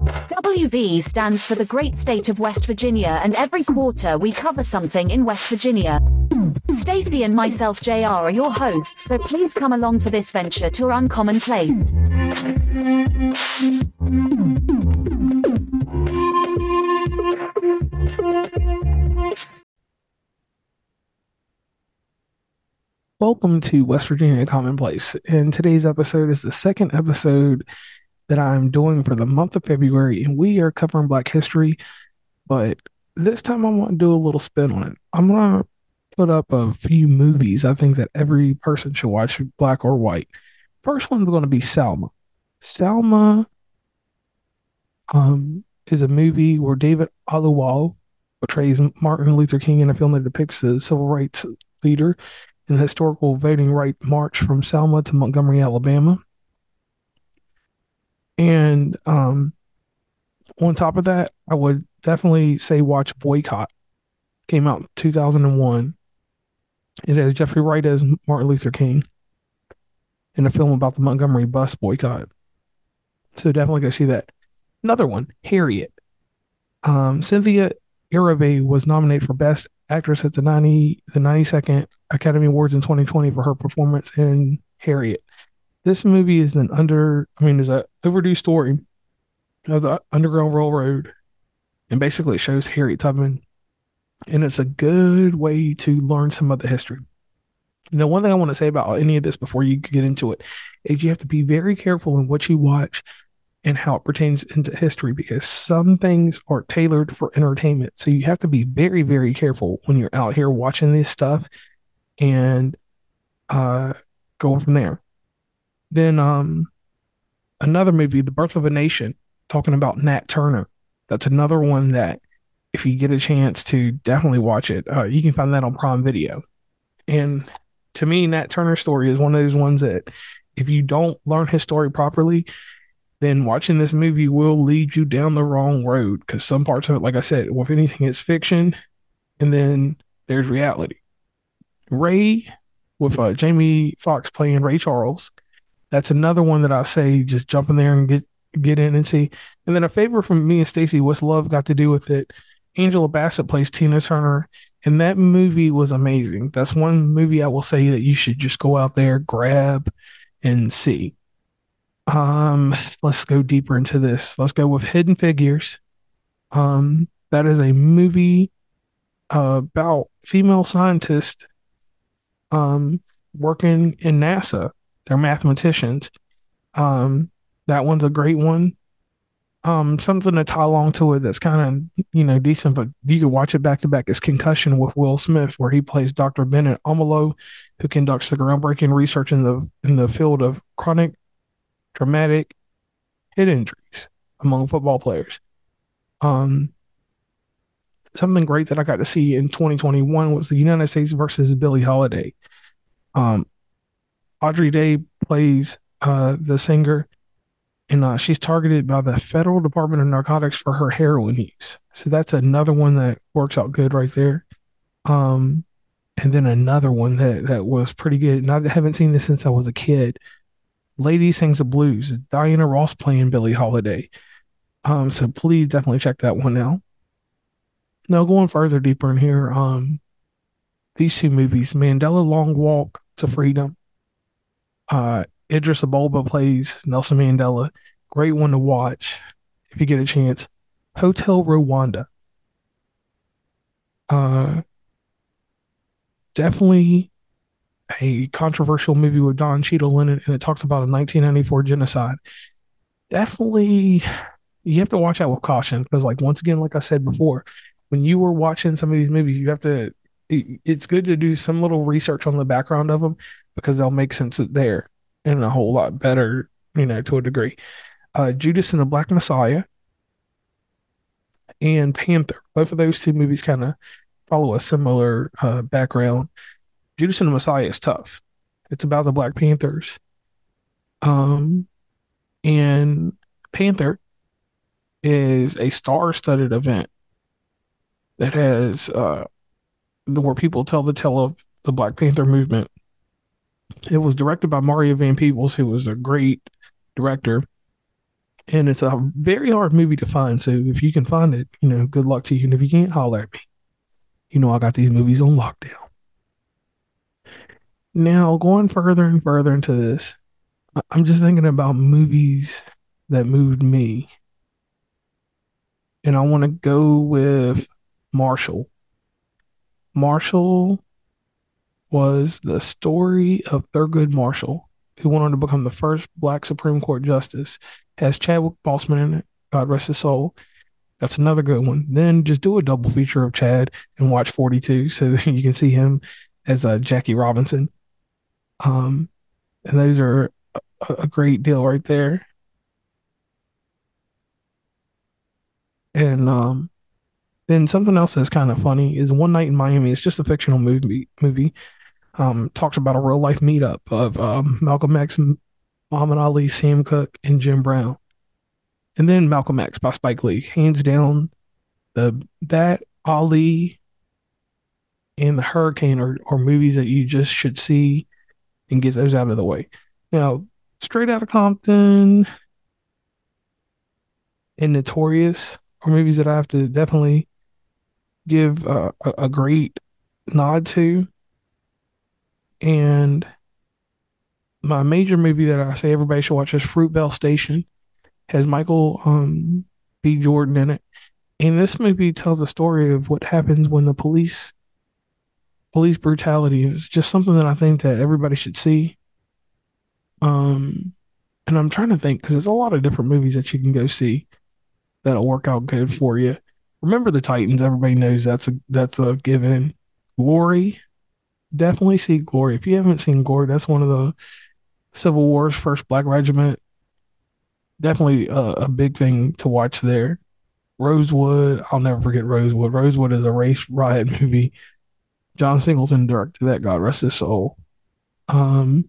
WV stands for the great state of West Virginia, and every quarter we cover something in West Virginia. Stacy and myself, JR, are your hosts, so please come along for this venture to our uncommon place. Welcome to West Virginia Commonplace. And today's episode is the second episode that I'm doing for the month of February, and we are covering Black history. But this time, I want to do a little spin on it. I'm gonna put up a few movies I think that every person should watch, black or white. First one's going to be Selma. Selma um, is a movie where David Oyelowo portrays Martin Luther King in a film that depicts the civil rights leader in the historical voting right march from Selma to Montgomery, Alabama. And um, on top of that, I would definitely say watch Boycott. Came out in 2001. It has Jeffrey Wright as Martin Luther King in a film about the Montgomery bus boycott. So definitely go see that. Another one, Harriet. Um, Cynthia Erivo was nominated for Best Actress at the 90 the 92nd Academy Awards in 2020 for her performance in Harriet. This movie is an under, I mean, is a overdue story of the Underground Railroad, and basically it shows Harriet Tubman, and it's a good way to learn some of the history. Now, one thing I want to say about any of this before you get into it is you have to be very careful in what you watch and how it pertains into history because some things are tailored for entertainment. So you have to be very, very careful when you're out here watching this stuff and uh, going from there. Then um, another movie, The Birth of a Nation, talking about Nat Turner. That's another one that, if you get a chance to definitely watch it, uh, you can find that on Prime Video. And to me, Nat Turner's story is one of those ones that, if you don't learn his story properly, then watching this movie will lead you down the wrong road because some parts of it, like I said, well, if anything, it's fiction, and then there's reality. Ray, with uh, Jamie Foxx playing Ray Charles, that's another one that I say just jump in there and get get in and see. And then a favor from me and Stacy, what's love got to do with it? Angela Bassett plays Tina Turner, and that movie was amazing. That's one movie I will say that you should just go out there, grab, and see. Um, let's go deeper into this. Let's go with Hidden Figures. Um, that is a movie about female scientists um working in NASA they're mathematicians. Um, that one's a great one. Um, something to tie along to it that's kind of you know decent, but you could watch it back to back. Is Concussion with Will Smith, where he plays Dr. Bennet Omalu, who conducts the groundbreaking research in the in the field of chronic traumatic head injuries among football players. Um, something great that I got to see in 2021 was the United States versus Billie Holiday. Um, Andra Day plays uh, the singer, and uh, she's targeted by the Federal Department of Narcotics for her heroin use. So that's another one that works out good right there. Um, and then another one that that was pretty good, and I haven't seen this since I was a kid. Lady Sings the Blues. Diana Ross playing Billie Holiday. Um, so please definitely check that one out. Now going further deeper in here, um, these two movies, Mandela Long Walk to Freedom uh, Idris Elba plays Nelson Mandela. Great one to watch if you get a chance. Hotel Rwanda. Uh, definitely a controversial movie with Don Cheadle in it, and it talks about a 1994 genocide. Definitely, you have to watch out with caution because, like once again, like I said before, when you were watching some of these movies, you have to. It's good to do some little research on the background of them because they'll make sense there and a whole lot better, you know, to a degree. Uh, Judas and the Black Messiah and Panther. Both of those two movies kind of follow a similar uh, background. Judas and the Messiah is tough. It's about the Black Panthers. Um, and Panther is a star-studded event that has uh, where people tell the tale of the Black Panther movement. It was directed by Mario Van Peebles, who was a great director and it's a very hard movie to find. So if you can find it, you know, good luck to you. And if you can't, holler at me. You know, I got these movies on lockdown. Now, going further and further into this, I'm just thinking about movies that moved me. And I want to go with Marshall. Marshall was the story of Thurgood Marshall, who went on to become the first black Supreme Court justice has Chadwick Boseman in it. God rest his soul. That's another good one. Then just do a double feature of Chad and watch 42 so you can see him as uh, Jackie Robinson. Um, and those are a, a great deal right there. And um, then something else that's kind of funny is One Night in Miami. It's just a fictional movie. Movie um, talks about a real life meetup of um, Malcolm X, Muhammad Ali, Sam Cooke, and Jim Brown. And then Malcolm X by Spike Lee. Hands down, the that Ali and the Hurricane are, are movies that you just should see and get those out of the way. Now, Straight Outta Compton and Notorious are movies that I have to definitely give uh, a, a great nod to. And my major movie that I say everybody should watch is Fruitvale Station. Has Michael um, B. Jordan in it, and this movie tells a story of what happens when the police police brutality is just something that I think that everybody should see. Um, and I'm trying to think because there's a lot of different movies that you can go see that'll work out good for you. Remember the Titans. Everybody knows that's a that's a given. Glory, definitely see Glory. If you haven't seen Glory, that's one of the Civil War's first Black Regiment. Definitely a, a big thing to watch there. Rosewood, I'll never forget Rosewood. Rosewood is a race riot movie. John Singleton directed that. God rest his soul. Um,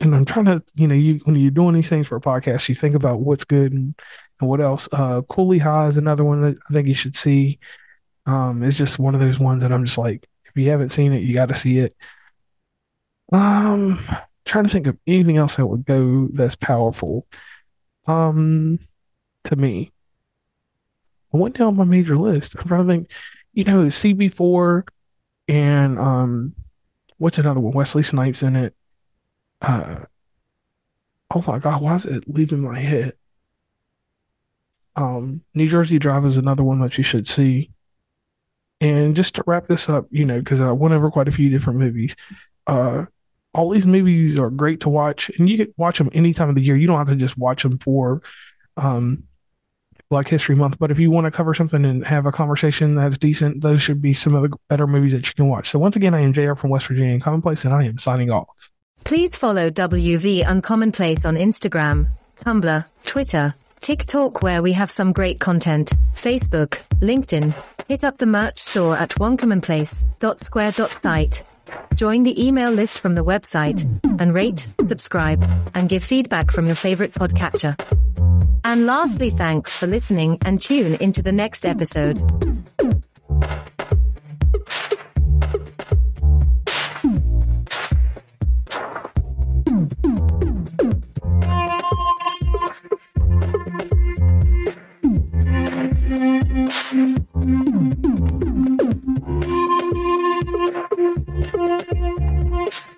and I'm trying to, you know, you when you're doing these things for a podcast, you think about what's good and, and what else. Uh, Cooley High is another one that I think you should see. Um, it's just one of those ones that I'm just like, if you haven't seen it, you got to see it. Um, trying to think of anything else that would go that's powerful. Um, to me, I went down my major list. I'm trying to think, you know, CB4 and um, what's another one? Wesley Snipes in it. Uh, oh my God, why is it leaving my head? Um, New Jersey Drive is another one that you should see. And just to wrap this up, you know, because I went over quite a few different movies. Uh, all these movies are great to watch, and you can watch them any time of the year. You don't have to just watch them for um, Black History Month, but if you want to cover something and have a conversation that's decent, those should be some of the better movies that you can watch. So once again, I am JR from West Virginia Commonplace, and I am signing off. Please follow WV Uncommonplace on Instagram, Tumblr, Twitter, TikTok, where we have some great content, Facebook, LinkedIn. Hit up the merch store at onecommonplace.square.site. Join the email list from the website and rate, subscribe, and give feedback from your favorite podcatcher. And lastly, thanks for listening and tune into the next episode.